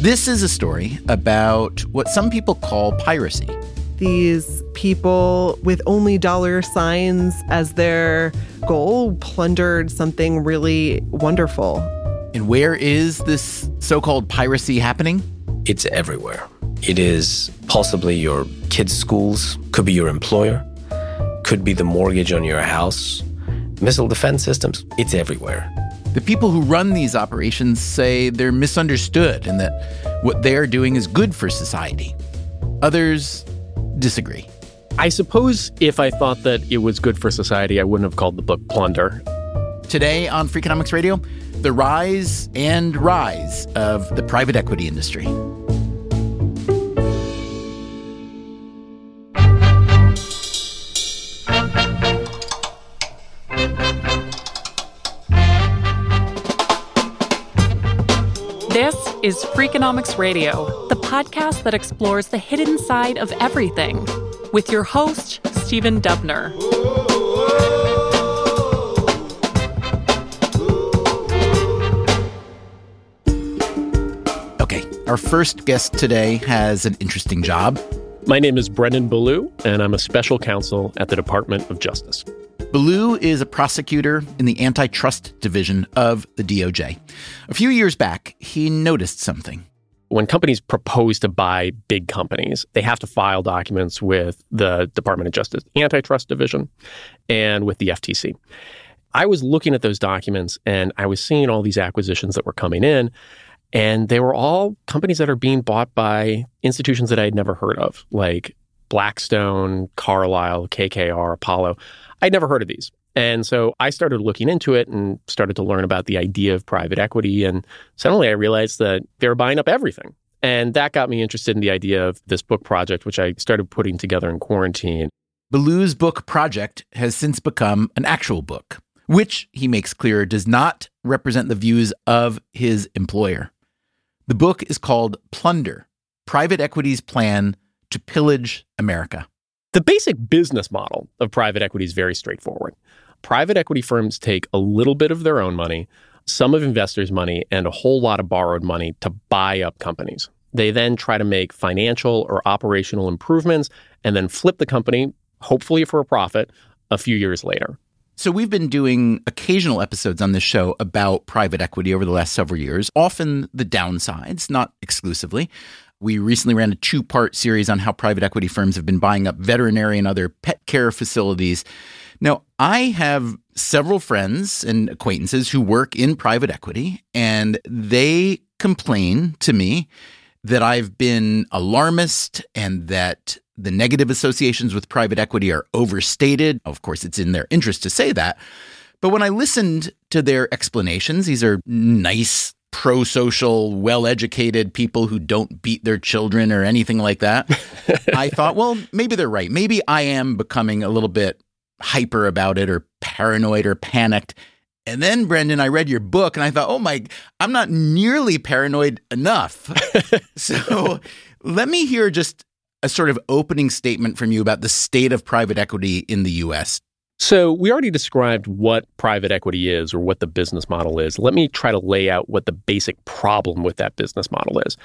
This is a story about what some people call piracy. These people with only dollar signs as their goal plundered something really wonderful. And where is this so called piracy happening? It's everywhere. It is possibly your kids' schools, could be your employer, could be the mortgage on your house, missile defense systems. It's everywhere. The people who run these operations say they're misunderstood and that what they're doing is good for society. Others disagree. I suppose if I thought that it was good for society, I wouldn't have called the book Plunder. Today on Freakonomics Radio, the rise and rise of the private equity industry. Is Freakonomics Radio, the podcast that explores the hidden side of everything, with your host, Stephen Dubner. Okay, our first guest today has an interesting job. My name is Brendan Ballou, and I'm a special counsel at the Department of Justice. Ballou is a prosecutor in the antitrust division of the DOJ. A few years back, he noticed something. When companies propose to buy big companies, they have to file documents with the Department of Justice antitrust division and with the FTC. I was looking at those documents and I was seeing all these acquisitions that were coming in, and they were all companies that are being bought by institutions that I had never heard of, like Blackstone, Carlyle, KKR, Apollo. I'd never heard of these. And so I started looking into it and started to learn about the idea of private equity. And suddenly I realized that they were buying up everything. And that got me interested in the idea of this book project, which I started putting together in quarantine. Ballou's book project has since become an actual book, which he makes clear does not represent the views of his employer. The book is called Plunder Private Equity's Plan to Pillage America. The basic business model of private equity is very straightforward. Private equity firms take a little bit of their own money, some of investors' money, and a whole lot of borrowed money to buy up companies. They then try to make financial or operational improvements and then flip the company, hopefully for a profit, a few years later. So, we've been doing occasional episodes on this show about private equity over the last several years, often the downsides, not exclusively. We recently ran a two part series on how private equity firms have been buying up veterinary and other pet care facilities. Now, I have several friends and acquaintances who work in private equity, and they complain to me that I've been alarmist and that the negative associations with private equity are overstated. Of course, it's in their interest to say that. But when I listened to their explanations, these are nice, pro social, well educated people who don't beat their children or anything like that. I thought, well, maybe they're right. Maybe I am becoming a little bit hyper about it or paranoid or panicked. And then, Brendan, I read your book and I thought, oh my, I'm not nearly paranoid enough. so let me hear just a sort of opening statement from you about the state of private equity in the US. So, we already described what private equity is or what the business model is. Let me try to lay out what the basic problem with that business model is.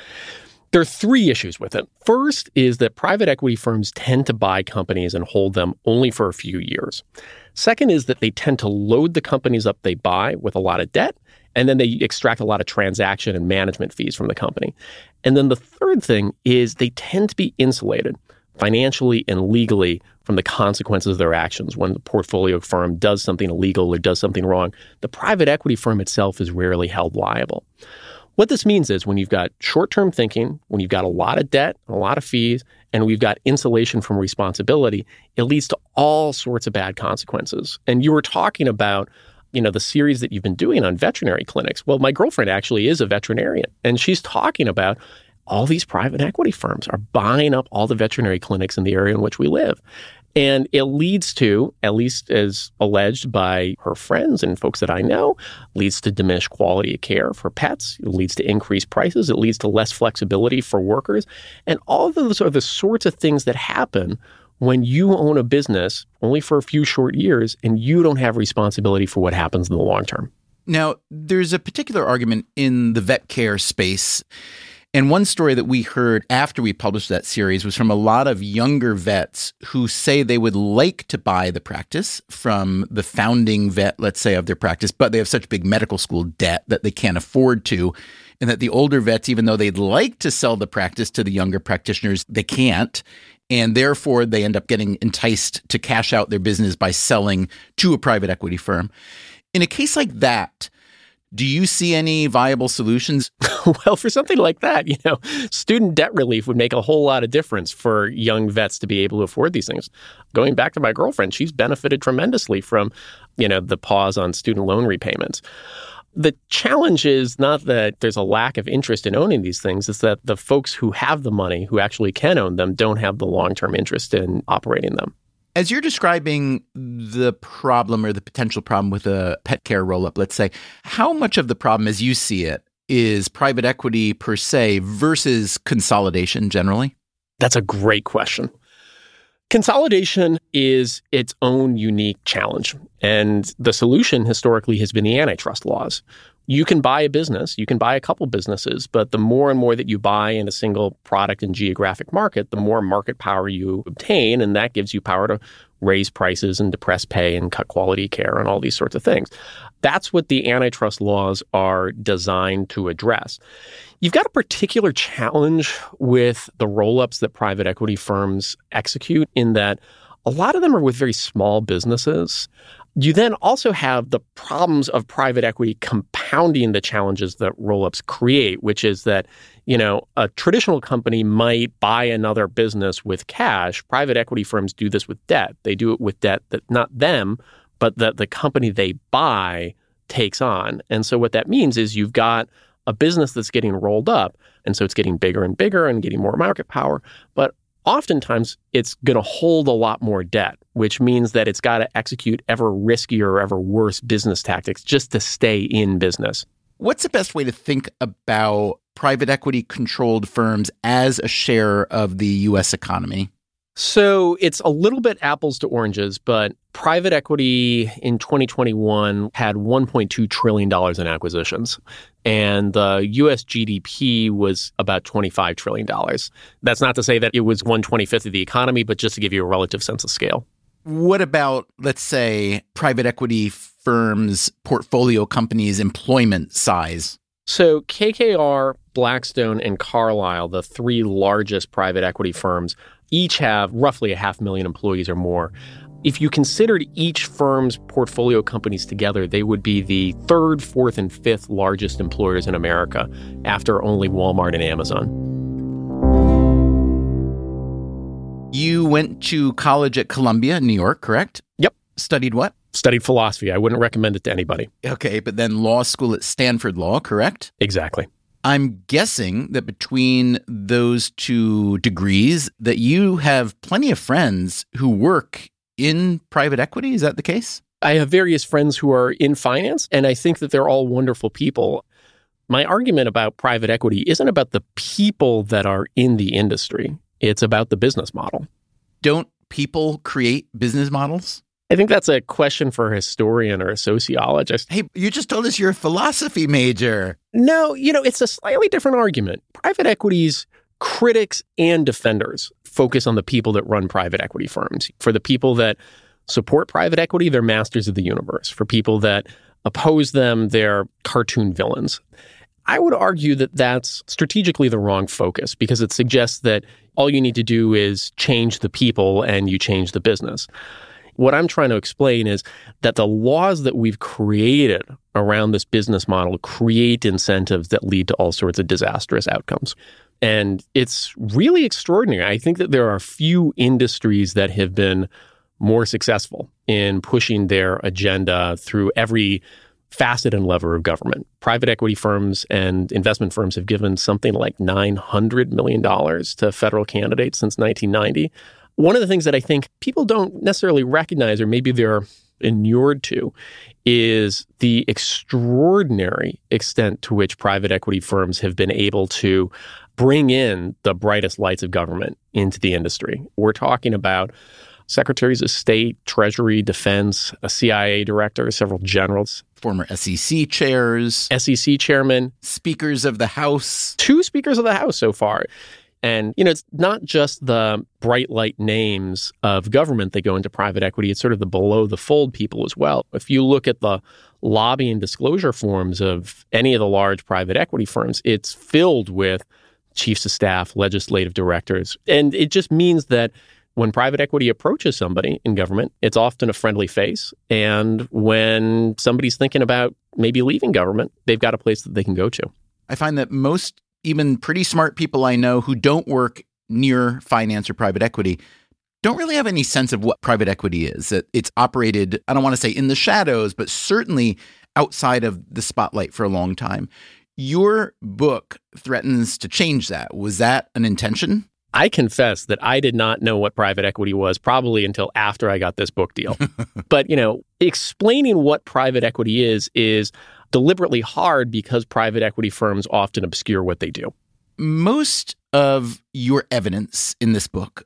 There are three issues with it. First is that private equity firms tend to buy companies and hold them only for a few years. Second is that they tend to load the companies up they buy with a lot of debt. And then they extract a lot of transaction and management fees from the company. And then the third thing is they tend to be insulated financially and legally from the consequences of their actions when the portfolio firm does something illegal or does something wrong. The private equity firm itself is rarely held liable. What this means is when you've got short term thinking, when you've got a lot of debt, a lot of fees, and we've got insulation from responsibility, it leads to all sorts of bad consequences. And you were talking about you know the series that you've been doing on veterinary clinics well my girlfriend actually is a veterinarian and she's talking about all these private equity firms are buying up all the veterinary clinics in the area in which we live and it leads to, at least as alleged by her friends and folks that I know, leads to diminished quality of care for pets. It leads to increased prices. It leads to less flexibility for workers. And all of those are the sorts of things that happen when you own a business only for a few short years and you don't have responsibility for what happens in the long term. Now, there's a particular argument in the vet care space and one story that we heard after we published that series was from a lot of younger vets who say they would like to buy the practice from the founding vet, let's say, of their practice, but they have such big medical school debt that they can't afford to. And that the older vets, even though they'd like to sell the practice to the younger practitioners, they can't. And therefore, they end up getting enticed to cash out their business by selling to a private equity firm. In a case like that, do you see any viable solutions? well, for something like that, you know, student debt relief would make a whole lot of difference for young vets to be able to afford these things. Going back to my girlfriend, she's benefited tremendously from, you know, the pause on student loan repayments. The challenge is not that there's a lack of interest in owning these things, it's that the folks who have the money, who actually can own them, don't have the long term interest in operating them. As you're describing the problem or the potential problem with a pet care roll up, let's say, how much of the problem, as you see it, is private equity per se versus consolidation generally? That's a great question. Consolidation is its own unique challenge. And the solution historically has been the antitrust laws, you can buy a business, you can buy a couple businesses, but the more and more that you buy in a single product and geographic market, the more market power you obtain. And that gives you power to raise prices and depress pay and cut quality care and all these sorts of things. That's what the antitrust laws are designed to address. You've got a particular challenge with the roll ups that private equity firms execute in that a lot of them are with very small businesses. You then also have the problems of private equity compounding the challenges that roll-ups create, which is that, you know, a traditional company might buy another business with cash. Private equity firms do this with debt. They do it with debt that not them, but that the company they buy takes on. And so what that means is you've got a business that's getting rolled up, and so it's getting bigger and bigger and getting more market power, but oftentimes it's going to hold a lot more debt, which means that it's got to execute ever riskier or ever worse business tactics just to stay in business. What's the best way to think about private equity controlled firms as a share of the US economy? So it's a little bit apples to oranges, but private equity in 2021 had $1.2 trillion in acquisitions, and the US GDP was about $25 trillion. That's not to say that it was 125th of the economy, but just to give you a relative sense of scale. What about, let's say, private equity firms, portfolio companies' employment size? So KKR, Blackstone, and Carlyle, the three largest private equity firms, each have roughly a half million employees or more. If you considered each firm's portfolio companies together, they would be the third, fourth, and fifth largest employers in America after only Walmart and Amazon. You went to college at Columbia, New York, correct? Yep. Studied what? Studied philosophy. I wouldn't recommend it to anybody. Okay, but then law school at Stanford Law, correct? Exactly. I'm guessing that between those two degrees that you have plenty of friends who work in private equity. Is that the case? I have various friends who are in finance, and I think that they're all wonderful people. My argument about private equity isn't about the people that are in the industry, it's about the business model. Don't people create business models? I think that's a question for a historian or a sociologist. Hey, you just told us you're a philosophy major. No, you know, it's a slightly different argument. Private equity's critics and defenders focus on the people that run private equity firms. For the people that support private equity, they're masters of the universe. For people that oppose them, they're cartoon villains. I would argue that that's strategically the wrong focus because it suggests that all you need to do is change the people and you change the business. What I'm trying to explain is that the laws that we've created around this business model create incentives that lead to all sorts of disastrous outcomes. And it's really extraordinary. I think that there are few industries that have been more successful in pushing their agenda through every facet and lever of government. Private equity firms and investment firms have given something like $900 million to federal candidates since 1990. One of the things that I think people don't necessarily recognize, or maybe they're inured to, is the extraordinary extent to which private equity firms have been able to bring in the brightest lights of government into the industry. We're talking about secretaries of state, treasury, defense, a CIA director, several generals, former SEC chairs, SEC chairman, speakers of the House, two speakers of the House so far. And, you know, it's not just the bright light names of government that go into private equity, it's sort of the below the fold people as well. If you look at the lobbying disclosure forms of any of the large private equity firms, it's filled with chiefs of staff, legislative directors. And it just means that when private equity approaches somebody in government, it's often a friendly face. And when somebody's thinking about maybe leaving government, they've got a place that they can go to. I find that most, even pretty smart people I know who don't work near finance or private equity, don't really have any sense of what private equity is. That it's operated, I don't want to say in the shadows, but certainly outside of the spotlight for a long time. Your book threatens to change that. Was that an intention? I confess that I did not know what private equity was probably until after I got this book deal. but, you know, explaining what private equity is is deliberately hard because private equity firms often obscure what they do. Most of your evidence in this book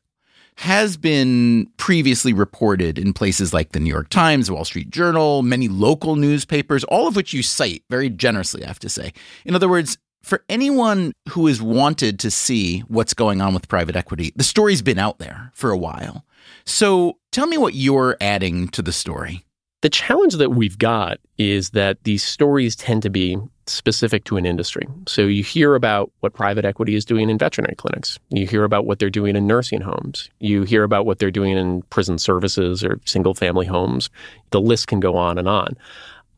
has been previously reported in places like the New York Times, Wall Street Journal, many local newspapers, all of which you cite very generously, I have to say. In other words, for anyone who has wanted to see what's going on with private equity, the story's been out there for a while. So tell me what you're adding to the story. The challenge that we've got is that these stories tend to be specific to an industry. So you hear about what private equity is doing in veterinary clinics. You hear about what they're doing in nursing homes. You hear about what they're doing in prison services or single family homes. The list can go on and on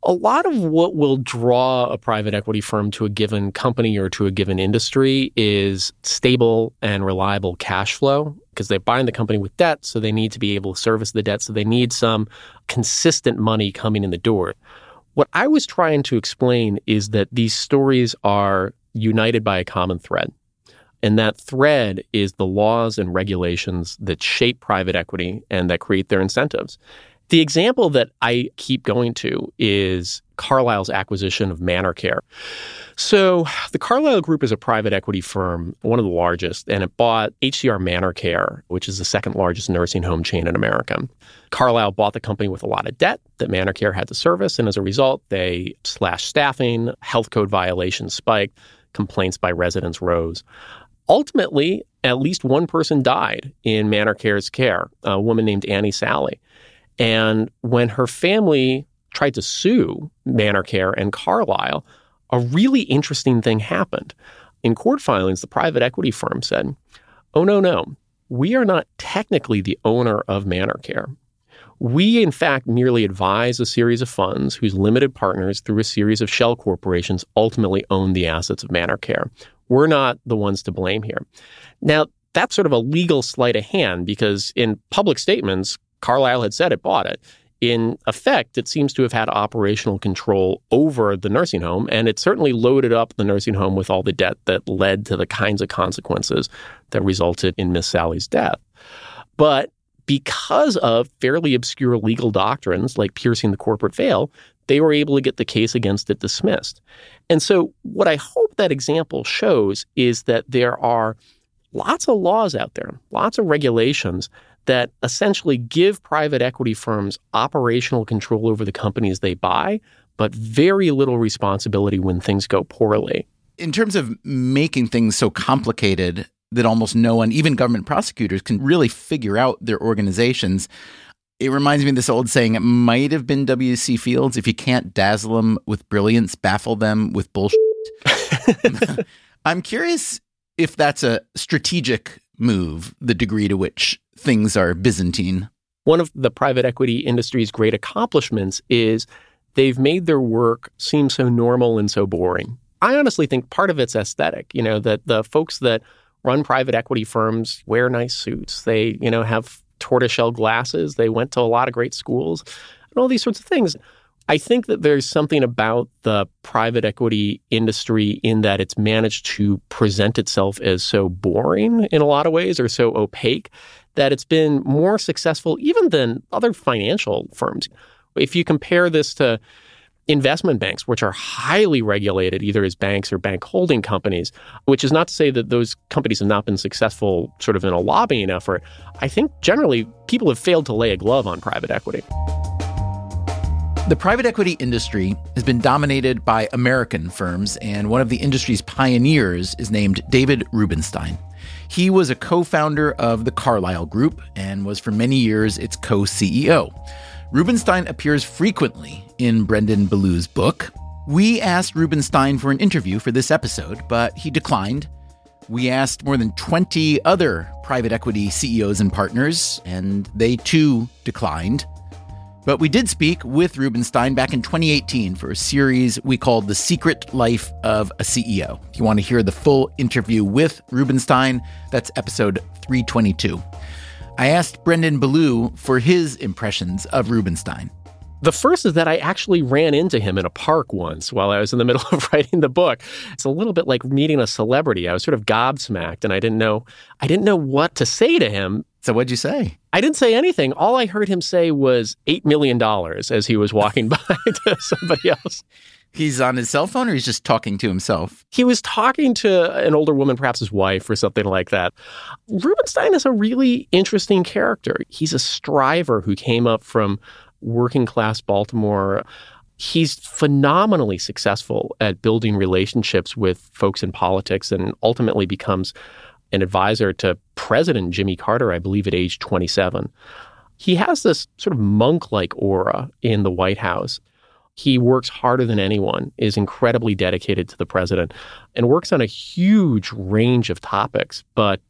a lot of what will draw a private equity firm to a given company or to a given industry is stable and reliable cash flow because they're buying the company with debt, so they need to be able to service the debt. So they need some consistent money coming in the door. What I was trying to explain is that these stories are united by a common thread. And that thread is the laws and regulations that shape private equity and that create their incentives. The example that I keep going to is Carlyle's acquisition of ManorCare. So, the Carlyle Group is a private equity firm, one of the largest, and it bought HCR ManorCare, which is the second largest nursing home chain in America. Carlyle bought the company with a lot of debt that ManorCare had to service, and as a result, they slashed staffing, health code violations spiked, complaints by residents rose. Ultimately, at least one person died in ManorCare's care, a woman named Annie Sally. And when her family tried to sue ManorCare and Carlyle, a really interesting thing happened. In court filings, the private equity firm said, Oh, no, no, we are not technically the owner of ManorCare. We, in fact, merely advise a series of funds whose limited partners, through a series of shell corporations, ultimately own the assets of ManorCare. We're not the ones to blame here. Now, that's sort of a legal sleight of hand because in public statements, Carlyle had said it bought it. In effect, it seems to have had operational control over the nursing home, and it certainly loaded up the nursing home with all the debt that led to the kinds of consequences that resulted in Miss Sally's death. But because of fairly obscure legal doctrines like piercing the corporate veil, they were able to get the case against it dismissed. And so, what I hope that example shows is that there are lots of laws out there, lots of regulations that essentially give private equity firms operational control over the companies they buy, but very little responsibility when things go poorly. In terms of making things so complicated that almost no one, even government prosecutors, can really figure out their organizations, It reminds me of this old saying. It might have been W.C. Fields. If you can't dazzle them with brilliance, baffle them with bullshit. I'm curious if that's a strategic move, the degree to which things are Byzantine. One of the private equity industry's great accomplishments is they've made their work seem so normal and so boring. I honestly think part of it's aesthetic, you know, that the folks that run private equity firms wear nice suits. They, you know, have tortoiseshell glasses. They went to a lot of great schools and all these sorts of things. I think that there's something about the private equity industry in that it's managed to present itself as so boring in a lot of ways or so opaque that it's been more successful even than other financial firms. If you compare this to investment banks, which are highly regulated either as banks or bank holding companies, which is not to say that those companies have not been successful sort of in a lobbying effort. I think generally people have failed to lay a glove on private equity. The private equity industry has been dominated by American firms, and one of the industry's pioneers is named David Rubenstein. He was a co founder of the Carlyle Group and was for many years its co CEO. Rubenstein appears frequently in Brendan Ballou's book. We asked Rubenstein for an interview for this episode, but he declined. We asked more than 20 other private equity CEOs and partners, and they too declined. But we did speak with Rubenstein back in 2018 for a series we called The Secret Life of a CEO. If you want to hear the full interview with Rubenstein, that's episode 322. I asked Brendan Ballou for his impressions of Rubenstein. The first is that I actually ran into him in a park once while I was in the middle of writing the book. It's a little bit like meeting a celebrity. I was sort of gobsmacked and I didn't know I didn't know what to say to him. So what'd you say? I didn't say anything. All I heard him say was $8 million as he was walking by to somebody else. He's on his cell phone or he's just talking to himself? He was talking to an older woman, perhaps his wife or something like that. Rubenstein is a really interesting character. He's a striver who came up from working class Baltimore. He's phenomenally successful at building relationships with folks in politics and ultimately becomes an advisor to President Jimmy Carter, I believe, at age 27. He has this sort of monk like aura in the White House. He works harder than anyone, is incredibly dedicated to the president, and works on a huge range of topics. But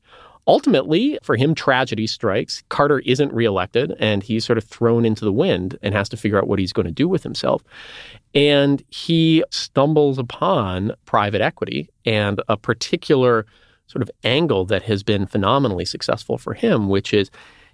ultimately, for him, tragedy strikes. Carter isn't reelected, and he's sort of thrown into the wind and has to figure out what he's going to do with himself. And he stumbles upon private equity and a particular sort of angle that has been phenomenally successful for him, which is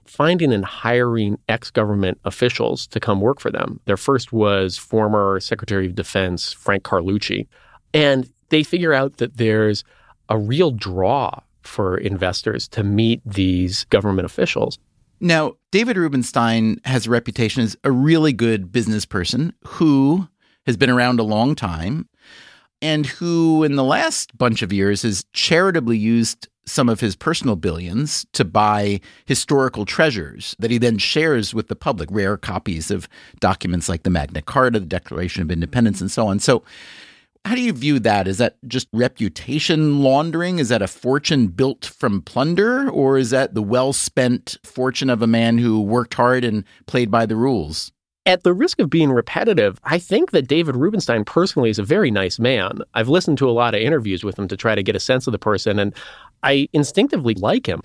finding and hiring ex government officials to come work for them. Their first was former Secretary of Defense Frank Carlucci. And they figure out that there's a real draw for investors to meet these government officials. Now, David Rubenstein has a reputation as a really good business person who has been around a long time and who, in the last bunch of years, has charitably used some of his personal billions to buy historical treasures that he then shares with the public, rare copies of documents like the Magna Carta, the Declaration of Independence, and so on. So, how do you view that? Is that just reputation laundering? Is that a fortune built from plunder? Or is that the well spent fortune of a man who worked hard and played by the rules? At the risk of being repetitive, I think that David Rubenstein personally is a very nice man. I've listened to a lot of interviews with him to try to get a sense of the person, and I instinctively like him.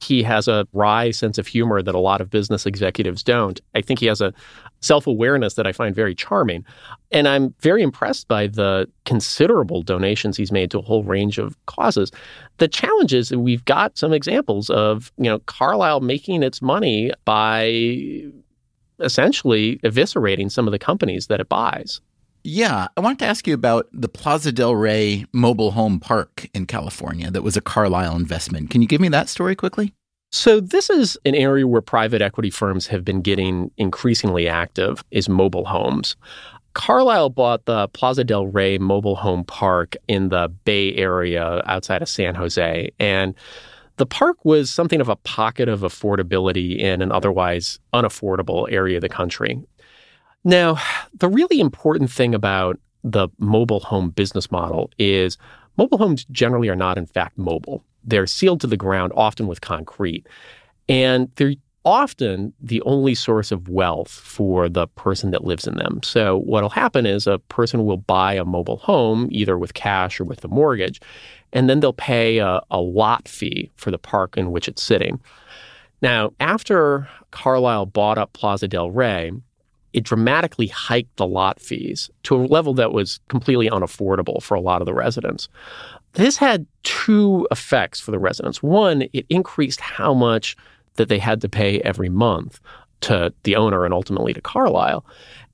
He has a wry sense of humor that a lot of business executives don't. I think he has a self awareness that I find very charming. And I'm very impressed by the considerable donations he's made to a whole range of causes. The challenge is we've got some examples of, you know, Carlyle making its money by essentially eviscerating some of the companies that it buys. Yeah, I wanted to ask you about the Plaza del Rey mobile home park in California that was a Carlyle investment. Can you give me that story quickly? So this is an area where private equity firms have been getting increasingly active is mobile homes. Carlyle bought the Plaza del Rey mobile home park in the Bay Area outside of San Jose and the park was something of a pocket of affordability in an otherwise unaffordable area of the country. Now, the really important thing about the mobile home business model is mobile homes generally are not, in fact, mobile. They're sealed to the ground, often with concrete. And they're often the only source of wealth for the person that lives in them. So, what'll happen is a person will buy a mobile home, either with cash or with a mortgage, and then they'll pay a, a lot fee for the park in which it's sitting. Now, after Carlyle bought up Plaza del Rey, it dramatically hiked the lot fees to a level that was completely unaffordable for a lot of the residents. This had two effects for the residents. One, it increased how much that they had to pay every month to the owner and ultimately to Carlyle.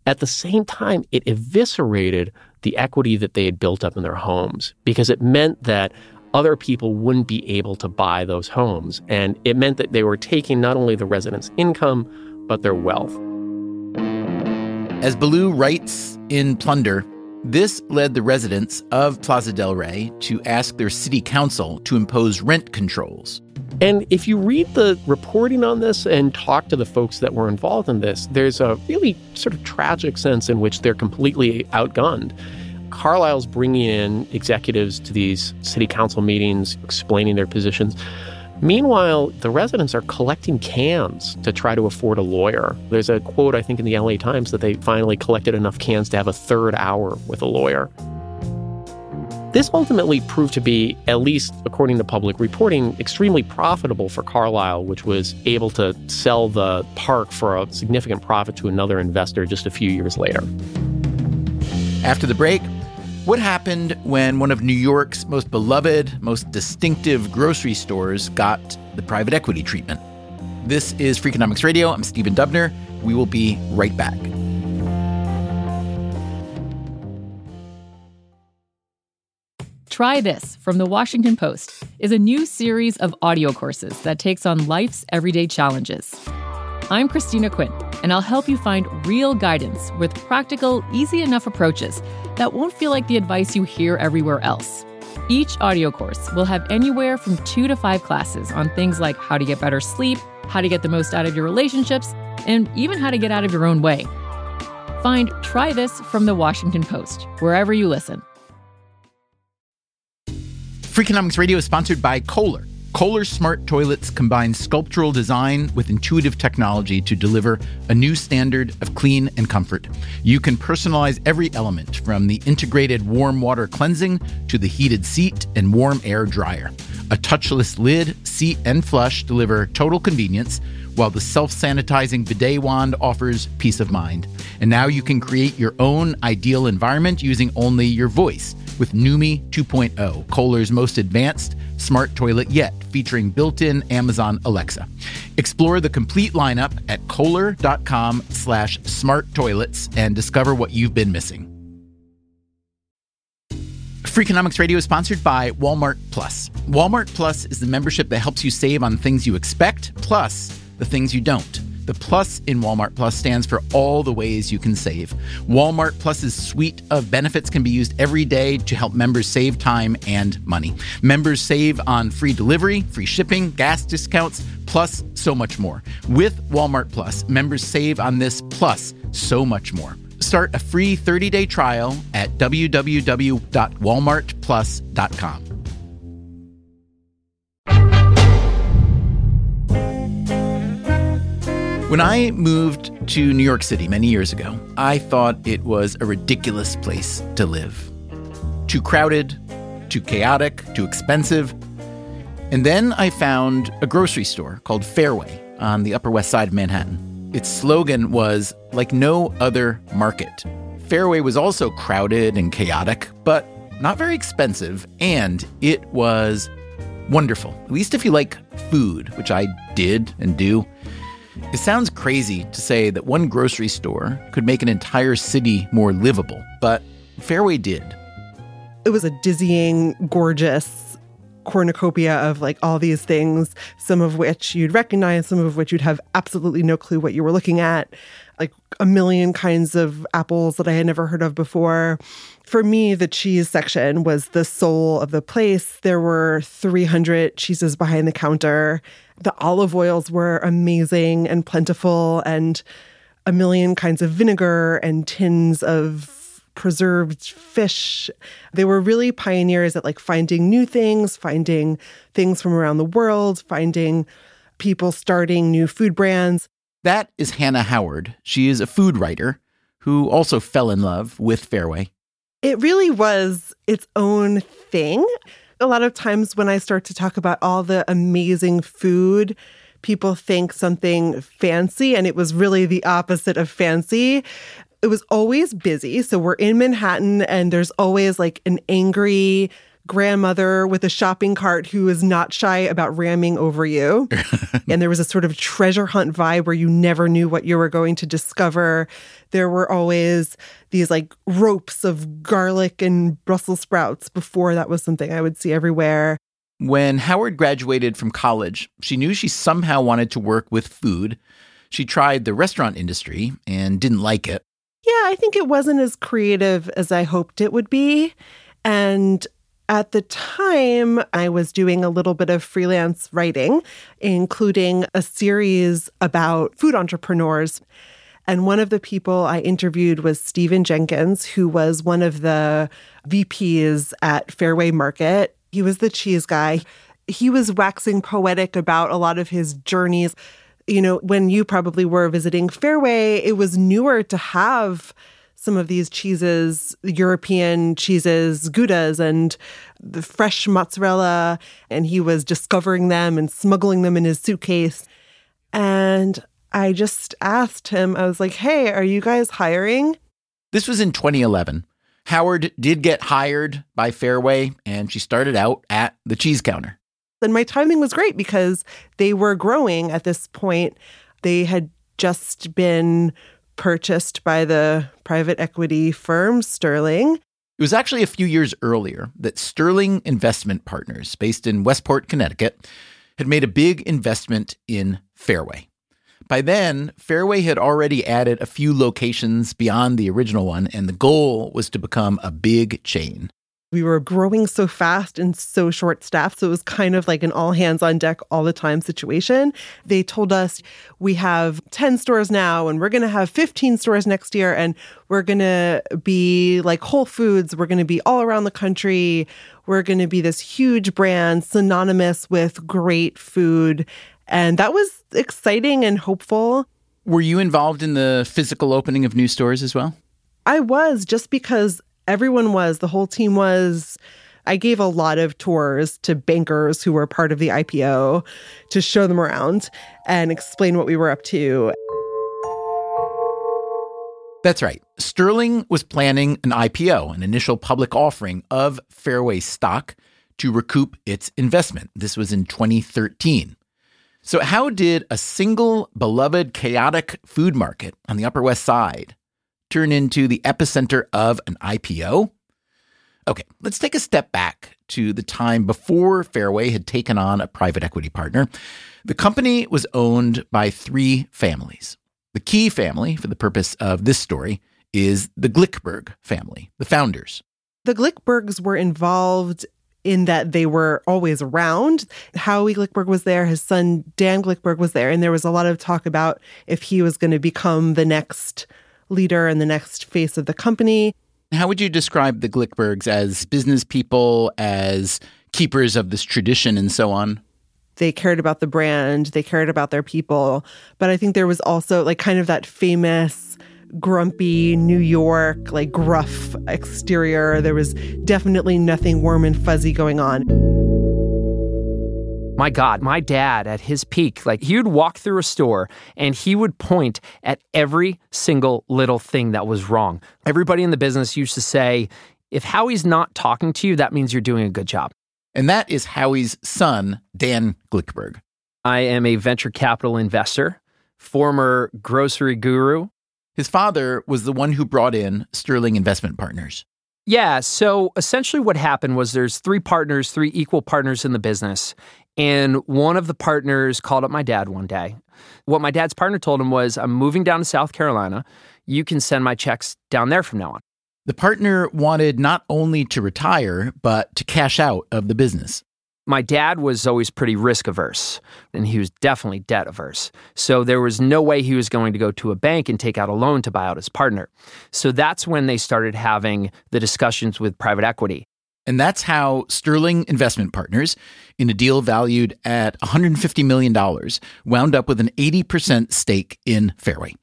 At the same time, it eviscerated the equity that they had built up in their homes because it meant that other people wouldn't be able to buy those homes. And it meant that they were taking not only the residents' income, but their wealth. As Ballou writes in Plunder, this led the residents of Plaza del Rey to ask their city council to impose rent controls. And if you read the reporting on this and talk to the folks that were involved in this, there's a really sort of tragic sense in which they're completely outgunned. Carlyle's bringing in executives to these city council meetings, explaining their positions. Meanwhile, the residents are collecting cans to try to afford a lawyer. There's a quote, I think, in the LA Times that they finally collected enough cans to have a third hour with a lawyer. This ultimately proved to be, at least according to public reporting, extremely profitable for Carlyle, which was able to sell the park for a significant profit to another investor just a few years later. After the break, what happened when one of New York's most beloved, most distinctive grocery stores got the private equity treatment? This is Freakonomics Radio. I'm Stephen Dubner. We will be right back. Try This from the Washington Post is a new series of audio courses that takes on life's everyday challenges. I'm Christina Quinn, and I'll help you find real guidance with practical, easy enough approaches that won't feel like the advice you hear everywhere else. Each audio course will have anywhere from two to five classes on things like how to get better sleep, how to get the most out of your relationships, and even how to get out of your own way. Find Try This from the Washington Post wherever you listen. Freakonomics Radio is sponsored by Kohler. Kohler smart toilets combine sculptural design with intuitive technology to deliver a new standard of clean and comfort. You can personalize every element from the integrated warm water cleansing to the heated seat and warm air dryer. A touchless lid, seat, and flush deliver total convenience, while the self sanitizing bidet wand offers peace of mind. And now you can create your own ideal environment using only your voice with Numi 2.0, Kohler's most advanced smart toilet yet, featuring built-in Amazon Alexa. Explore the complete lineup at kohler.com slash smart toilets and discover what you've been missing. Freakonomics Radio is sponsored by Walmart Plus. Walmart Plus is the membership that helps you save on things you expect, plus the things you don't. The plus in Walmart Plus stands for all the ways you can save. Walmart Plus's suite of benefits can be used every day to help members save time and money. Members save on free delivery, free shipping, gas discounts, plus so much more. With Walmart Plus, members save on this plus so much more. Start a free 30-day trial at www.walmartplus.com. When I moved to New York City many years ago, I thought it was a ridiculous place to live. Too crowded, too chaotic, too expensive. And then I found a grocery store called Fairway on the Upper West Side of Manhattan. Its slogan was like no other market. Fairway was also crowded and chaotic, but not very expensive, and it was wonderful. At least if you like food, which I did and do. It sounds crazy to say that one grocery store could make an entire city more livable, but Fairway did. It was a dizzying, gorgeous cornucopia of like all these things, some of which you'd recognize, some of which you'd have absolutely no clue what you were looking at, like a million kinds of apples that I had never heard of before. For me, the cheese section was the soul of the place. There were 300 cheeses behind the counter. The olive oils were amazing and plentiful, and a million kinds of vinegar and tins of preserved fish. They were really pioneers at like finding new things, finding things from around the world, finding people starting new food brands. That is Hannah Howard. She is a food writer who also fell in love with Fairway. It really was its own thing. A lot of times when I start to talk about all the amazing food, people think something fancy, and it was really the opposite of fancy. It was always busy. So we're in Manhattan, and there's always like an angry, grandmother with a shopping cart who is not shy about ramming over you. and there was a sort of treasure hunt vibe where you never knew what you were going to discover. There were always these like ropes of garlic and Brussels sprouts before that was something I would see everywhere. When Howard graduated from college, she knew she somehow wanted to work with food. She tried the restaurant industry and didn't like it. Yeah, I think it wasn't as creative as I hoped it would be. And at the time, I was doing a little bit of freelance writing, including a series about food entrepreneurs. And one of the people I interviewed was Stephen Jenkins, who was one of the VPs at Fairway Market. He was the cheese guy. He was waxing poetic about a lot of his journeys. You know, when you probably were visiting Fairway, it was newer to have some of these cheeses, European cheeses, Goudas, and the fresh mozzarella. And he was discovering them and smuggling them in his suitcase. And I just asked him, I was like, hey, are you guys hiring? This was in 2011. Howard did get hired by Fairway, and she started out at the cheese counter. And my timing was great because they were growing at this point. They had just been purchased by the private equity firm Sterling. It was actually a few years earlier that Sterling Investment Partners, based in Westport, Connecticut, had made a big investment in Fairway. By then, Fairway had already added a few locations beyond the original one, and the goal was to become a big chain. We were growing so fast and so short staffed. So it was kind of like an all hands on deck all the time situation. They told us we have 10 stores now and we're going to have 15 stores next year and we're going to be like Whole Foods. We're going to be all around the country. We're going to be this huge brand synonymous with great food. And that was exciting and hopeful. Were you involved in the physical opening of new stores as well? I was just because everyone was, the whole team was. I gave a lot of tours to bankers who were part of the IPO to show them around and explain what we were up to. That's right. Sterling was planning an IPO, an initial public offering of Fairway stock to recoup its investment. This was in 2013. So, how did a single beloved chaotic food market on the Upper West Side turn into the epicenter of an IPO? Okay, let's take a step back to the time before Fairway had taken on a private equity partner. The company was owned by three families. The key family, for the purpose of this story, is the Glickberg family, the founders. The Glickbergs were involved in that they were always around. Howie Glickberg was there, his son Dan Glickberg was there, and there was a lot of talk about if he was going to become the next leader and the next face of the company. How would you describe the Glickbergs as business people, as keepers of this tradition, and so on? They cared about the brand, they cared about their people. But I think there was also like kind of that famous grumpy New York, like gruff exterior. There was definitely nothing warm and fuzzy going on. My God, my dad at his peak, like he would walk through a store and he would point at every single little thing that was wrong. Everybody in the business used to say, if Howie's not talking to you, that means you're doing a good job. And that is Howie's son, Dan Glickberg. I am a venture capital investor, former grocery guru. His father was the one who brought in Sterling Investment Partners. Yeah, so essentially what happened was there's three partners, three equal partners in the business, and one of the partners called up my dad one day. What my dad's partner told him was, I'm moving down to South Carolina. You can send my checks down there from now on. The partner wanted not only to retire, but to cash out of the business. My dad was always pretty risk averse, and he was definitely debt averse. So there was no way he was going to go to a bank and take out a loan to buy out his partner. So that's when they started having the discussions with private equity. And that's how Sterling Investment Partners, in a deal valued at $150 million, wound up with an 80% stake in Fairway.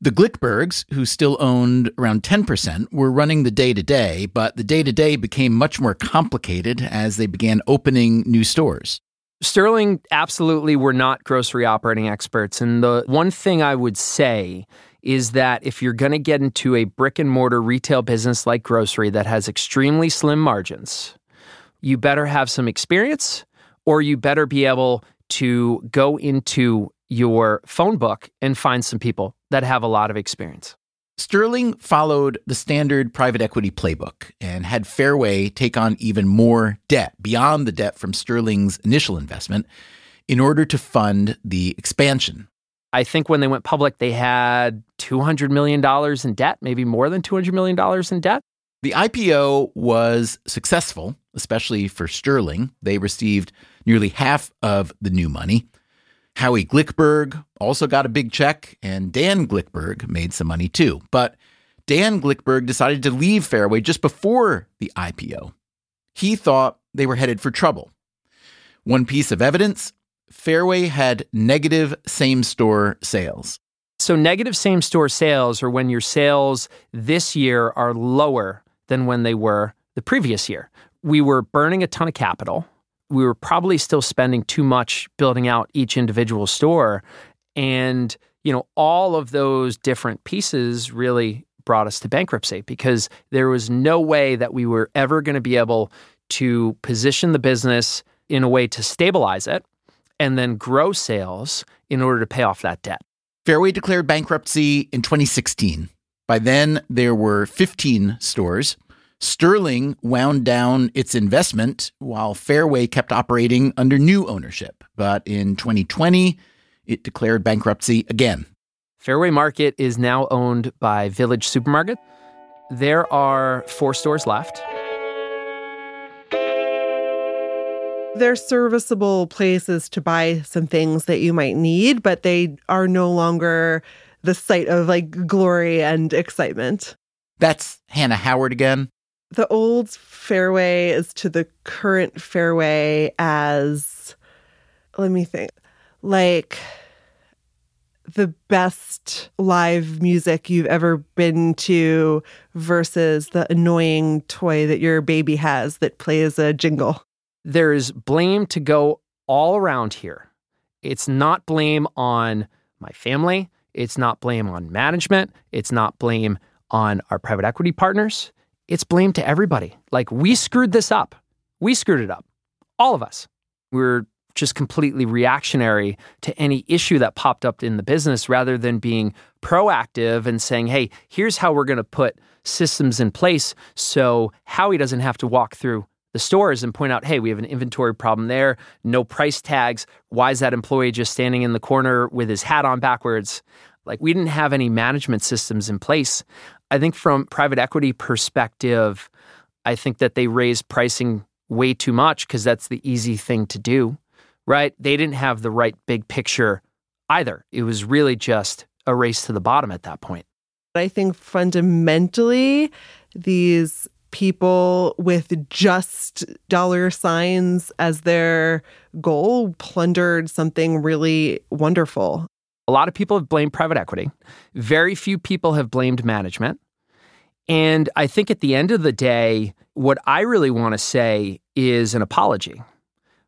The Glickbergs, who still owned around 10%, were running the day to day, but the day to day became much more complicated as they began opening new stores. Sterling absolutely were not grocery operating experts. And the one thing I would say is that if you're going to get into a brick and mortar retail business like grocery that has extremely slim margins, you better have some experience or you better be able to go into your phone book and find some people that have a lot of experience. Sterling followed the standard private equity playbook and had Fairway take on even more debt beyond the debt from Sterling's initial investment in order to fund the expansion. I think when they went public, they had $200 million in debt, maybe more than $200 million in debt. The IPO was successful, especially for Sterling. They received nearly half of the new money. Howie Glickberg also got a big check, and Dan Glickberg made some money too. But Dan Glickberg decided to leave Fairway just before the IPO. He thought they were headed for trouble. One piece of evidence Fairway had negative same store sales. So, negative same store sales are when your sales this year are lower than when they were the previous year. We were burning a ton of capital we were probably still spending too much building out each individual store. And, you know, all of those different pieces really brought us to bankruptcy because there was no way that we were ever going to be able to position the business in a way to stabilize it and then grow sales in order to pay off that debt. Fairway declared bankruptcy in 2016. By then, there were 15 stores. Sterling wound down its investment while Fairway kept operating under new ownership. But in 2020, it declared bankruptcy again. Fairway Market is now owned by Village Supermarket. There are four stores left. They're serviceable places to buy some things that you might need, but they are no longer the site of like glory and excitement. That's Hannah Howard again the old fairway is to the current fairway as let me think like the best live music you've ever been to versus the annoying toy that your baby has that plays a jingle. There is blame to go all around here. It's not blame on my family. It's not blame on management. It's not blame on our private equity partners it's blame to everybody. Like we screwed this up. We screwed it up. All of us. We're just completely reactionary to any issue that popped up in the business rather than being proactive and saying, hey, here's how we're going to put systems in place so Howie doesn't have to walk through the stores and point out, hey, we have an inventory problem there, no price tags. Why is that employee just standing in the corner with his hat on backwards? Like, we didn't have any management systems in place. I think from private equity perspective, I think that they raised pricing way too much because that's the easy thing to do, right? They didn't have the right big picture either. It was really just a race to the bottom at that point. I think fundamentally, these people with just dollar signs as their goal plundered something really wonderful. A lot of people have blamed private equity. Very few people have blamed management. And I think at the end of the day, what I really want to say is an apology.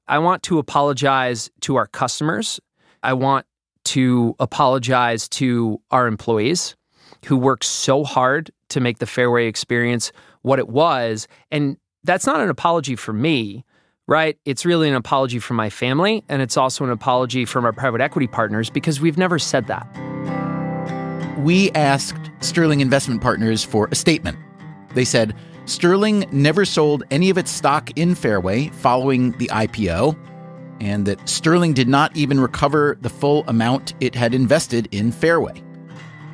I want to apologize to our customers. I want to apologize to our employees who work so hard to make the Fairway experience what it was. And that's not an apology for me right? It's really an apology from my family, and it's also an apology from our private equity partners because we've never said that. We asked Sterling Investment Partners for a statement. They said Sterling never sold any of its stock in Fairway following the IPO, and that Sterling did not even recover the full amount it had invested in Fairway.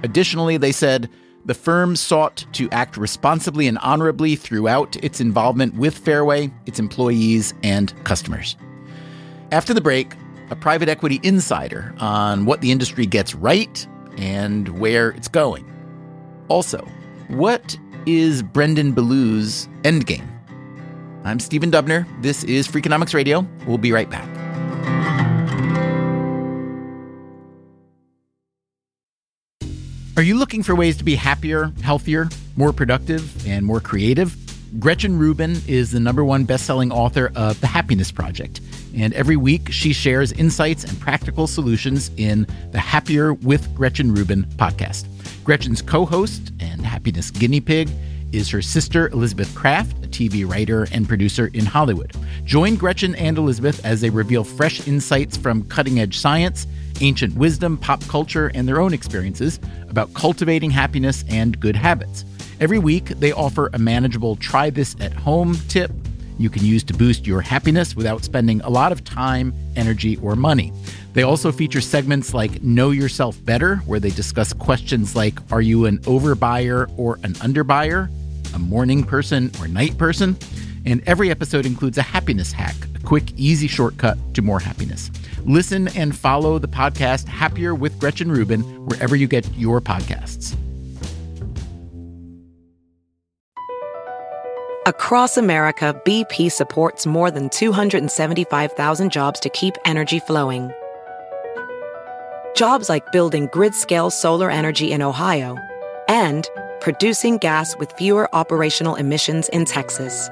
Additionally, they said the firm sought to act responsibly and honorably throughout its involvement with Fairway, its employees, and customers. After the break, a private equity insider on what the industry gets right and where it's going. Also, what is Brendan Ballou's endgame? I'm Stephen Dubner. This is Freakonomics Radio. We'll be right back. Are you looking for ways to be happier, healthier, more productive, and more creative? Gretchen Rubin is the number one best-selling author of The Happiness Project, and every week she shares insights and practical solutions in the Happier with Gretchen Rubin podcast. Gretchen's co-host and happiness guinea pig is her sister Elizabeth Craft, a TV writer and producer in Hollywood. Join Gretchen and Elizabeth as they reveal fresh insights from cutting-edge science ancient wisdom, pop culture, and their own experiences about cultivating happiness and good habits. Every week, they offer a manageable try this at home tip you can use to boost your happiness without spending a lot of time, energy, or money. They also feature segments like Know Yourself Better, where they discuss questions like Are you an overbuyer or an underbuyer? A morning person or night person? And every episode includes a happiness hack, a quick, easy shortcut to more happiness. Listen and follow the podcast Happier with Gretchen Rubin wherever you get your podcasts. Across America, BP supports more than 275,000 jobs to keep energy flowing. Jobs like building grid scale solar energy in Ohio and producing gas with fewer operational emissions in Texas.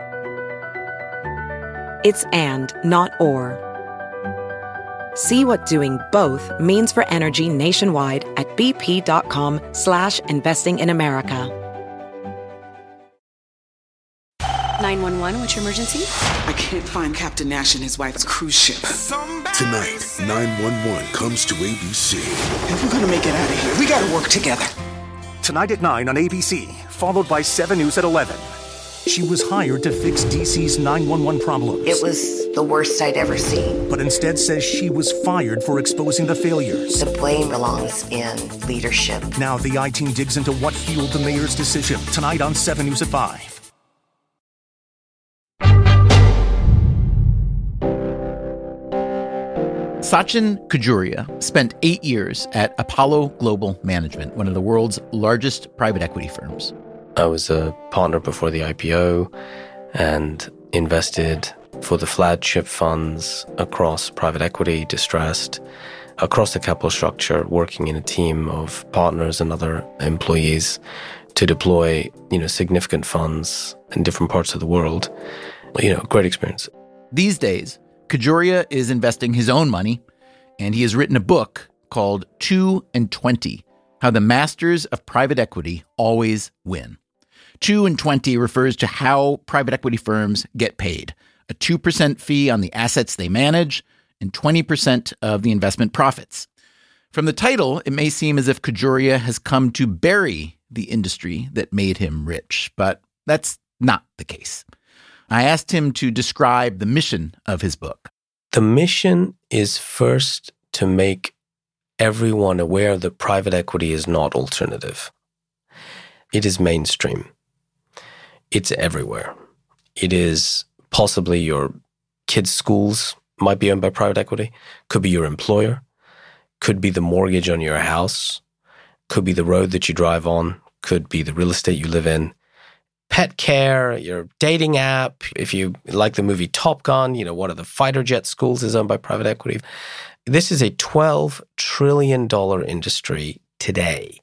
It's and, not or. See what doing both means for energy nationwide at bp.com slash investing in America. 911, what's your emergency? I can't find Captain Nash and his wife's cruise ship. Tonight, 911 comes to ABC. If we're gonna make it out of here, we gotta work together. Tonight at 9 on ABC, followed by 7 News at 11. She was hired to fix DC's 911 problems. It was the worst I'd ever seen. But instead says she was fired for exposing the failures. The blame belongs in leadership. Now the I team digs into what fueled the mayor's decision. Tonight on 7 News at 5. Sachin Khajuria spent eight years at Apollo Global Management, one of the world's largest private equity firms. I was a partner before the IPO and invested for the flagship funds across private equity, distressed, across the capital structure, working in a team of partners and other employees to deploy, you know, significant funds in different parts of the world. You know, great experience. These days, Khajuria is investing his own money, and he has written a book called 2 and 20 How the Masters of Private Equity Always Win. 2 and 20 refers to how private equity firms get paid a 2% fee on the assets they manage and 20% of the investment profits. From the title, it may seem as if Khajuria has come to bury the industry that made him rich, but that's not the case. I asked him to describe the mission of his book. The mission is first to make everyone aware that private equity is not alternative. It is mainstream. It's everywhere. It is possibly your kids' schools might be owned by private equity, could be your employer, could be the mortgage on your house, could be the road that you drive on, could be the real estate you live in pet care, your dating app. If you like the movie Top Gun, you know, one of the fighter jet schools is owned by private equity. This is a $12 trillion industry today.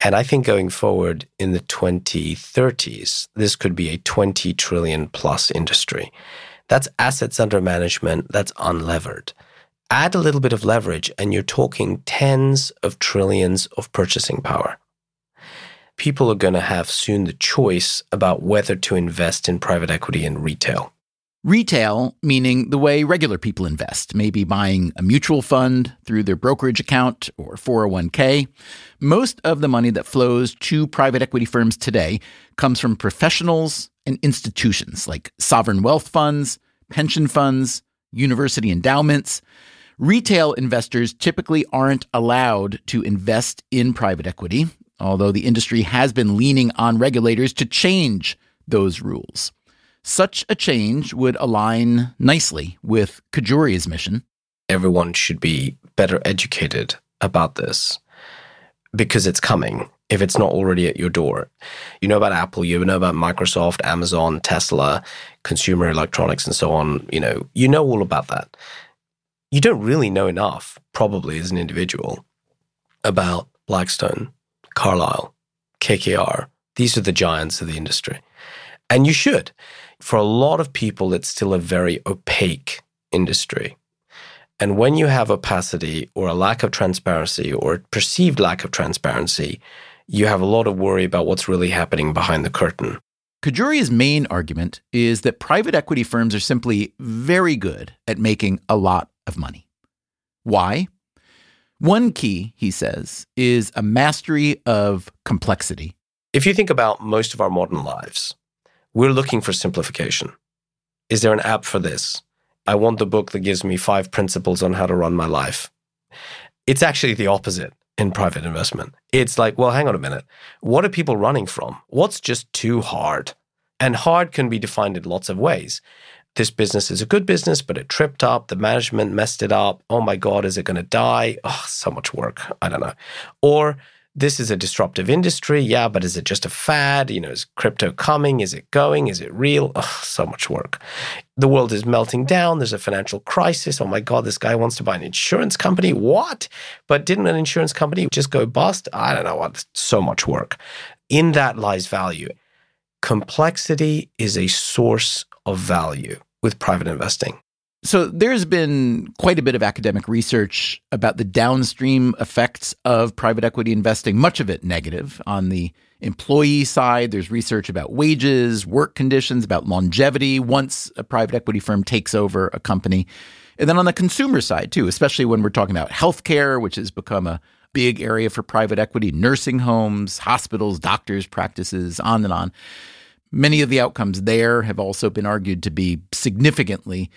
And I think going forward in the 2030s, this could be a 20 trillion plus industry. That's assets under management that's unlevered. Add a little bit of leverage, and you're talking tens of trillions of purchasing power people are going to have soon the choice about whether to invest in private equity and retail. Retail, meaning the way regular people invest, maybe buying a mutual fund through their brokerage account or 401k. Most of the money that flows to private equity firms today comes from professionals and institutions like sovereign wealth funds, pension funds, university endowments. Retail investors typically aren't allowed to invest in private equity although the industry has been leaning on regulators to change those rules. Such a change would align nicely with Khajuria's mission. Everyone should be better educated about this because it's coming. if it's not already at your door. You know about Apple, you know about Microsoft, Amazon, Tesla, consumer electronics, and so on. You know, you know all about that. You don't really know enough, probably as an individual, about Blackstone, Carlyle, KKR. These are the giants of the industry. And you should. For a lot of people, it's still a very opaque industry. And when you have opacity or a lack of transparency or a perceived lack of transparency, you have a lot of worry about what's really happening behind the curtain. Khajuria's main argument is that private equity firms are simply very good at making a lot of money. Why? One key, he says, is a mastery of complexity. If you think about most of our modern lives, we're looking for simplification. Is there an app for this? I want the book that gives me five principles on how to run my life. It's actually the opposite in private investment. It's like, well, hang on a minute. What are people running from? What's just too hard? And hard can be defined in lots of ways. This business is a good business, but it tripped up. The management messed it up. Oh my God, is it going to die? Oh, so much work. I don't know. Or this is a disruptive industry. Yeah, but is it just a fad? You know, is crypto coming? Is it going? Is it real? So much work. The world is melting down. There's a financial crisis. Oh my God, this guy wants to buy an insurance company. What? But didn't an insurance company just go bust? I don't know what. So much work. In that lies value. Complexity is a source of value with private investing. So there's been quite a bit of academic research about the downstream effects of private equity investing, much of it negative. On the employee side, there's research about wages, work conditions, about longevity once a private equity firm takes over a company. And then on the consumer side, too, especially when we're talking about healthcare, which has become a big area for private equity, nursing homes, hospitals, doctors' practices, on and on. Many of the outcomes there have also been argued to be significantly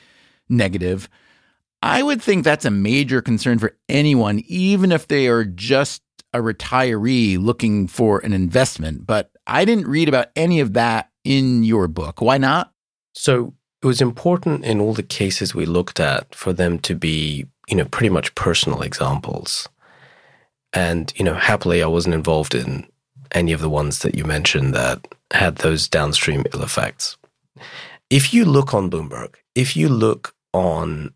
negative. I would think that's a major concern for anyone, even if they are just a retiree looking for an investment. But I didn't read about any of that in your book. Why not? So it was important in all the cases we looked at for them to be, you know, pretty much personal examples. And, you know, happily, I wasn't involved in any of the ones that you mentioned that had those downstream ill effects. If you look on Bloomberg, if you look on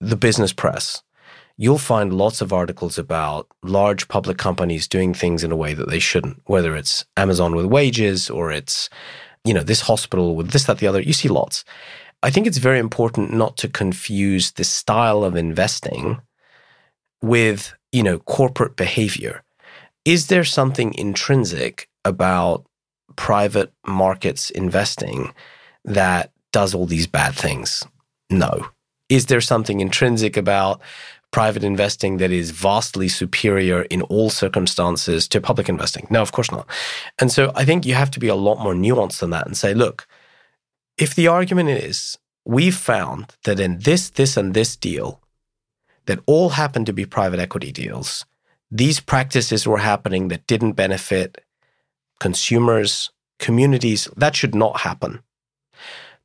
the business press, you'll find lots of articles about large public companies doing things in a way that they shouldn't, whether it's Amazon with wages or it's, you know, this hospital with this, that, the other. You see lots. I think it's very important not to confuse the style of investing with, you know, corporate behavior. Is there something intrinsic about private markets investing that does all these bad things? No. Is there something intrinsic about private investing that is vastly superior in all circumstances to public investing? No, of course not. And so I think you have to be a lot more nuanced than that and say, look, if the argument is we've found that in this, this, and this deal, that all happened to be private equity deals, these practices were happening that didn't benefit consumers, communities, that should not happen.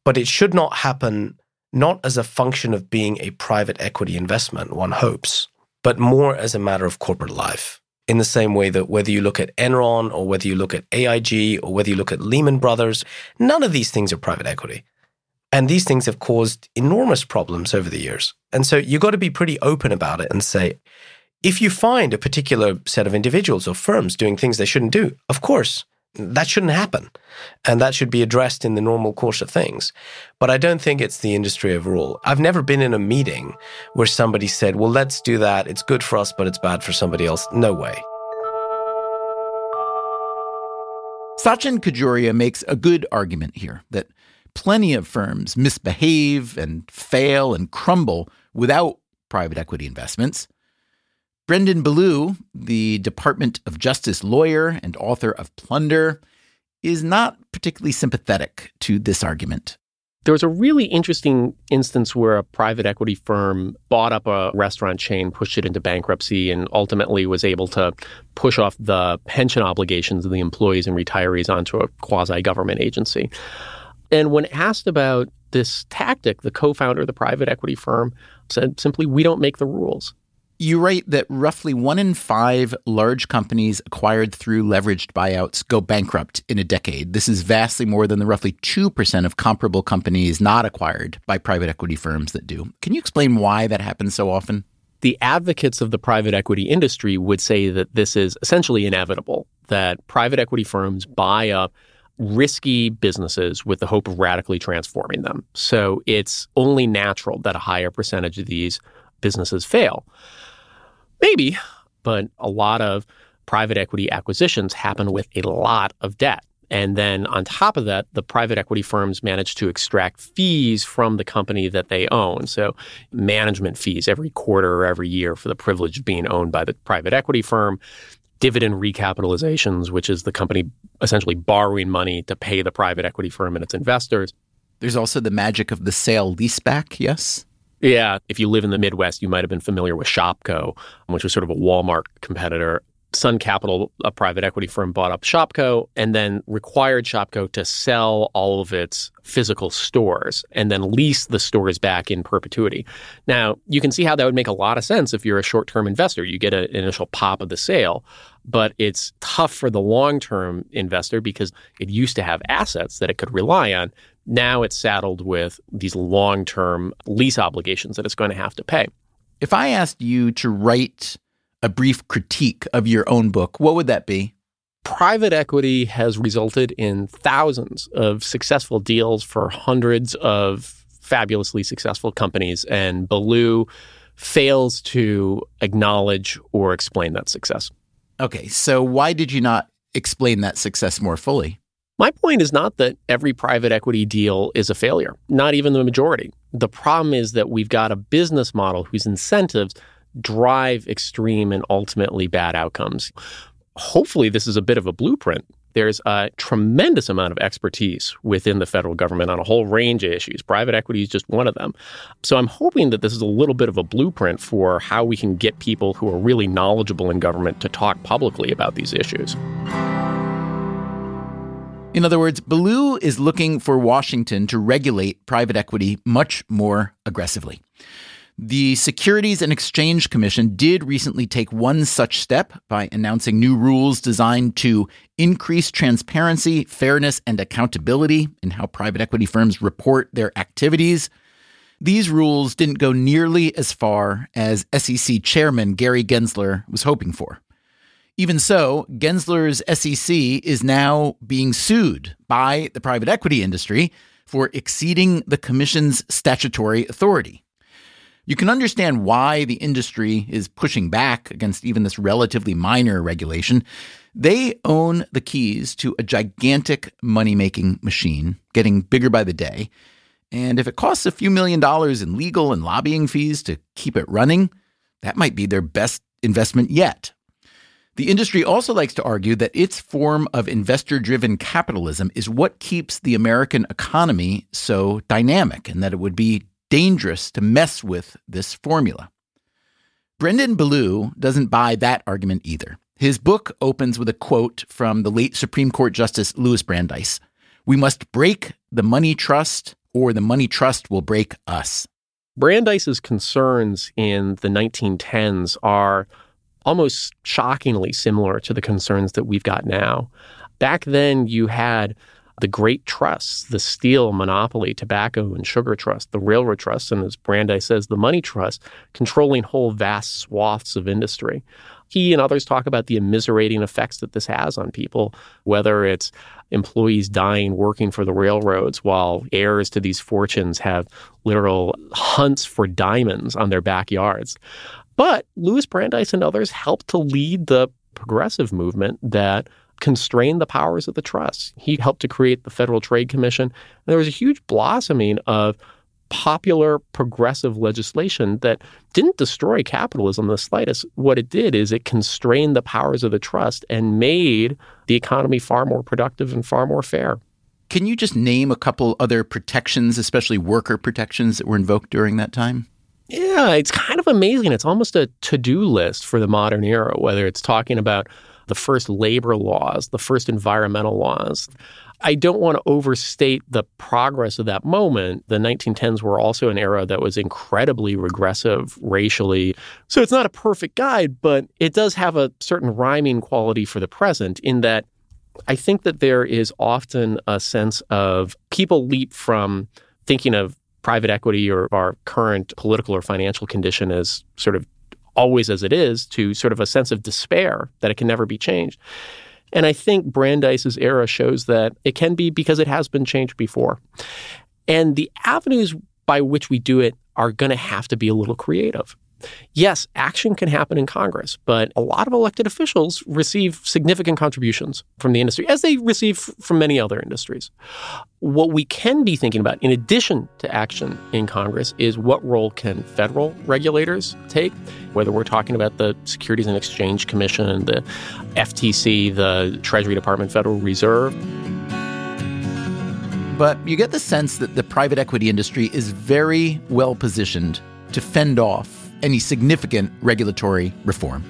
But it should not happen not as a function of being a private equity investment, one hopes, but more as a matter of corporate life. In the same way that whether you look at Enron or whether you look at AIG or whether you look at Lehman Brothers, none of these things are private equity. And these things have caused enormous problems over the years. And so you've got to be pretty open about it and say, if you find a particular set of individuals or firms doing things they shouldn't do, of course, that shouldn't happen. And that should be addressed in the normal course of things. But I don't think it's the industry overall. I've never been in a meeting where somebody said, well, let's do that. It's good for us, but it's bad for somebody else. No way. Sachin Khajuria makes a good argument here that plenty of firms misbehave and fail and crumble without private equity investments. Brendan Ballou, the Department of Justice lawyer and author of Plunder, is not particularly sympathetic to this argument. There was a really interesting instance where a private equity firm bought up a restaurant chain, pushed it into bankruptcy, and ultimately was able to push off the pension obligations of the employees and retirees onto a quasi government agency. And when asked about this tactic, the co founder of the private equity firm said simply, We don't make the rules. You write that roughly one in five large companies acquired through leveraged buyouts go bankrupt in a decade. This is vastly more than the roughly 2% of comparable companies not acquired by private equity firms that do. Can you explain why that happens so often? The advocates of the private equity industry would say that this is essentially inevitable, that private equity firms buy up risky businesses with the hope of radically transforming them. So it's only natural that a higher percentage of these businesses fail. Maybe, but a lot of private equity acquisitions happen with a lot of debt. And then on top of that, the private equity firms manage to extract fees from the company that they own. So, management fees every quarter or every year for the privilege of being owned by the private equity firm, dividend recapitalizations, which is the company essentially borrowing money to pay the private equity firm and its investors. There's also the magic of the sale leaseback, yes? Yeah. If you live in the Midwest, you might have been familiar with Shopko, which was sort of a Walmart competitor. Sun Capital, a private equity firm, bought up Shopko and then required Shopko to sell all of its physical stores and then lease the stores back in perpetuity. Now, you can see how that would make a lot of sense if you're a short term investor. You get an initial pop of the sale, but it's tough for the long term investor because it used to have assets that it could rely on. Now it's saddled with these long term lease obligations that it's going to have to pay. If I asked you to write a brief critique of your own book, what would that be? Private equity has resulted in thousands of successful deals for hundreds of fabulously successful companies, and Ballou fails to acknowledge or explain that success. Okay, so why did you not explain that success more fully? My point is not that every private equity deal is a failure, not even the majority. The problem is that we've got a business model whose incentives drive extreme and ultimately bad outcomes. Hopefully, this is a bit of a blueprint. There's a tremendous amount of expertise within the federal government on a whole range of issues. Private equity is just one of them. So I'm hoping that this is a little bit of a blueprint for how we can get people who are really knowledgeable in government to talk publicly about these issues. In other words, Ballou is looking for Washington to regulate private equity much more aggressively. The Securities and Exchange Commission did recently take one such step by announcing new rules designed to increase transparency, fairness, and accountability in how private equity firms report their activities. These rules didn't go nearly as far as SEC Chairman Gary Gensler was hoping for. Even so, Gensler's SEC is now being sued by the private equity industry for exceeding the Commission's statutory authority. You can understand why the industry is pushing back against even this relatively minor regulation. They own the keys to a gigantic money making machine, getting bigger by the day. And if it costs a few million dollars in legal and lobbying fees to keep it running, that might be their best investment yet. The industry also likes to argue that its form of investor driven capitalism is what keeps the American economy so dynamic, and that it would be dangerous to mess with this formula. Brendan Ballou doesn't buy that argument either. His book opens with a quote from the late Supreme Court Justice Louis Brandeis We must break the money trust, or the money trust will break us. Brandeis's concerns in the 1910s are almost shockingly similar to the concerns that we've got now. Back then, you had the great trusts, the steel monopoly, tobacco and sugar trust, the railroad trust, and as Brandeis says, the money trust, controlling whole vast swaths of industry. He and others talk about the immiserating effects that this has on people, whether it's employees dying working for the railroads while heirs to these fortunes have literal hunts for diamonds on their backyards. But Louis Brandeis and others helped to lead the progressive movement that constrained the powers of the trust. He helped to create the Federal Trade Commission. There was a huge blossoming of popular progressive legislation that didn't destroy capitalism in the slightest. What it did is it constrained the powers of the trust and made the economy far more productive and far more fair. Can you just name a couple other protections, especially worker protections, that were invoked during that time? Yeah, it's kind of amazing. It's almost a to do list for the modern era, whether it's talking about the first labor laws, the first environmental laws. I don't want to overstate the progress of that moment. The 1910s were also an era that was incredibly regressive racially. So it's not a perfect guide, but it does have a certain rhyming quality for the present in that I think that there is often a sense of people leap from thinking of private equity or our current political or financial condition as sort of always as it is to sort of a sense of despair that it can never be changed. And I think Brandeis's era shows that it can be because it has been changed before. And the avenues by which we do it are going to have to be a little creative. Yes, action can happen in Congress, but a lot of elected officials receive significant contributions from the industry, as they receive from many other industries. What we can be thinking about, in addition to action in Congress, is what role can federal regulators take, whether we're talking about the Securities and Exchange Commission, the FTC, the Treasury Department, Federal Reserve. But you get the sense that the private equity industry is very well positioned to fend off any significant regulatory reform.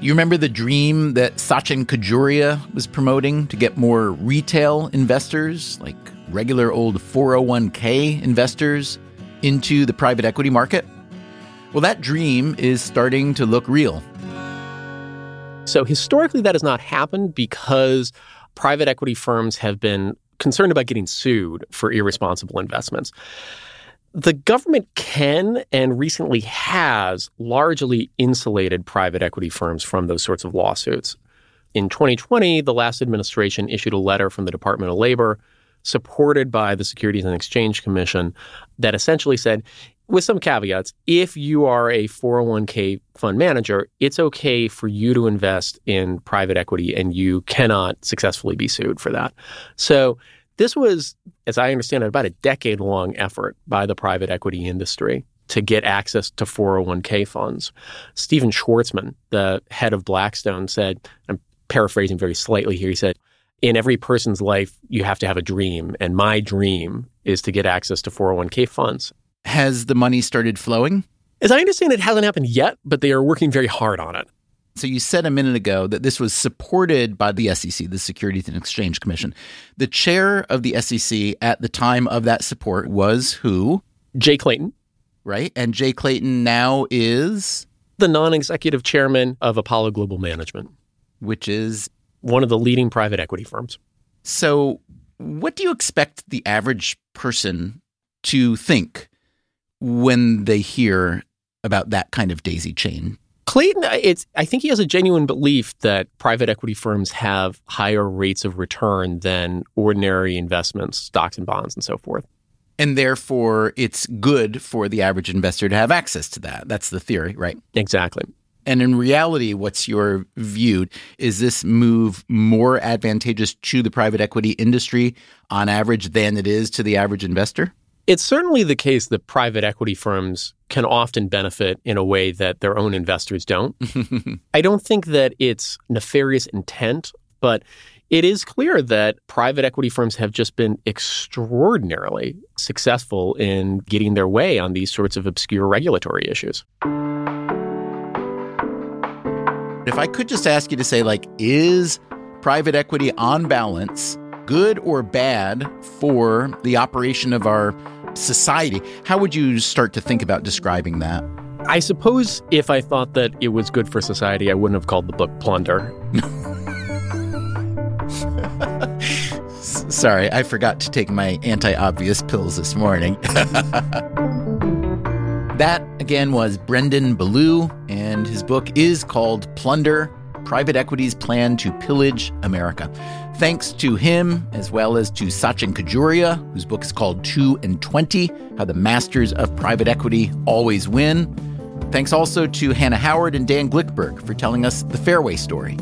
You remember the dream that Sachin Khajuria was promoting to get more retail investors, like regular old 401k investors, into the private equity market? Well, that dream is starting to look real. So, historically, that has not happened because private equity firms have been concerned about getting sued for irresponsible investments. The government can and recently has largely insulated private equity firms from those sorts of lawsuits. In 2020, the last administration issued a letter from the Department of Labor, supported by the Securities and Exchange Commission, that essentially said with some caveats, if you are a 401k fund manager, it's okay for you to invest in private equity and you cannot successfully be sued for that. So this was, as I understand it, about a decade long effort by the private equity industry to get access to 401k funds. Stephen Schwarzman, the head of Blackstone, said, I'm paraphrasing very slightly here, he said, in every person's life, you have to have a dream. And my dream is to get access to 401k funds. Has the money started flowing? As I understand, it hasn't happened yet, but they are working very hard on it. So you said a minute ago that this was supported by the SEC, the Securities and Exchange Commission. The chair of the SEC at the time of that support was who? Jay Clayton. Right. And Jay Clayton now is the non-executive chairman of Apollo Global Management, which is one of the leading private equity firms. So, what do you expect the average person to think when they hear about that kind of daisy chain? Clayton, it's I think he has a genuine belief that private equity firms have higher rates of return than ordinary investments, stocks and bonds and so forth. And therefore, it's good for the average investor to have access to that. That's the theory, right? Exactly. And in reality, what's your view? Is this move more advantageous to the private equity industry on average than it is to the average investor? It's certainly the case that private equity firms can often benefit in a way that their own investors don't. I don't think that it's nefarious intent, but it is clear that private equity firms have just been extraordinarily successful in getting their way on these sorts of obscure regulatory issues. If I could just ask you to say, like, is private equity on balance good or bad for the operation of our society. How would you start to think about describing that? I suppose if I thought that it was good for society, I wouldn't have called the book Plunder. Sorry, I forgot to take my anti obvious pills this morning. that, again, was Brendan Ballou, and his book is called Plunder Private Equity's Plan to Pillage America. Thanks to him, as well as to Sachin Khajuria, whose book is called 2 and 20 How the Masters of Private Equity Always Win. Thanks also to Hannah Howard and Dan Glickberg for telling us the Fairway story.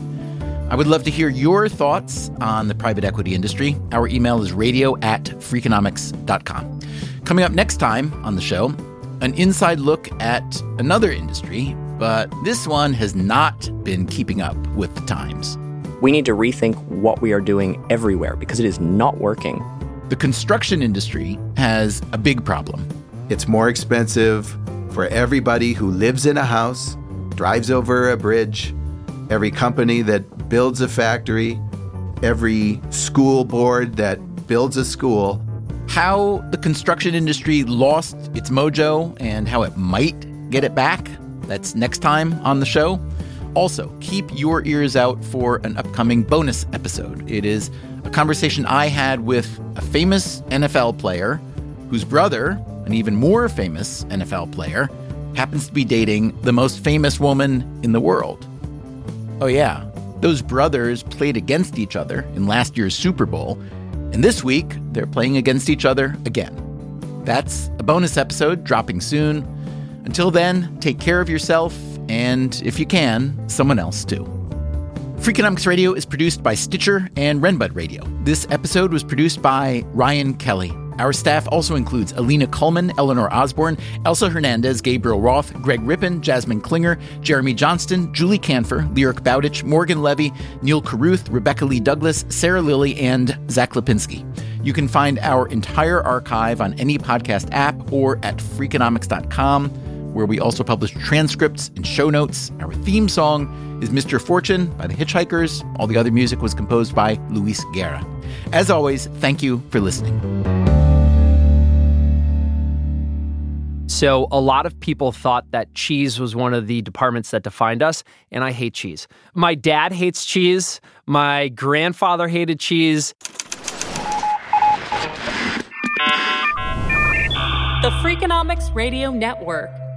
I would love to hear your thoughts on the private equity industry. Our email is radio at freakonomics.com. Coming up next time on the show, an inside look at another industry, but this one has not been keeping up with the times. We need to rethink what we are doing everywhere because it is not working. The construction industry has a big problem. It's more expensive for everybody who lives in a house, drives over a bridge, every company that builds a factory, every school board that builds a school. How the construction industry lost its mojo and how it might get it back. That's next time on the show. Also, keep your ears out for an upcoming bonus episode. It is a conversation I had with a famous NFL player whose brother, an even more famous NFL player, happens to be dating the most famous woman in the world. Oh, yeah, those brothers played against each other in last year's Super Bowl, and this week they're playing against each other again. That's a bonus episode dropping soon. Until then, take care of yourself, and if you can, someone else too. Freakonomics Radio is produced by Stitcher and Renbud Radio. This episode was produced by Ryan Kelley. Our staff also includes Alina Kulman, Eleanor Osborne, Elsa Hernandez, Gabriel Roth, Greg Rippin, Jasmine Klinger, Jeremy Johnston, Julie Kanfer, Lyric Bowditch, Morgan Levey, Neal Carruth, Rebecca Lee Douglas, Sarah Lilly, and Zach Lapinski. You can find our entire archive on any podcast app or at freakonomics.com, where we also publish transcripts and show notes. Our theme song is Mr. Fortune by the Hitchhikers. All the other music was composed by Luis Guerra. As always, thank you for listening. So, a lot of people thought that cheese was one of the departments that defined us, and I hate cheese. My dad hates cheese. My grandfather hated cheese. The Freakonomics Radio Network,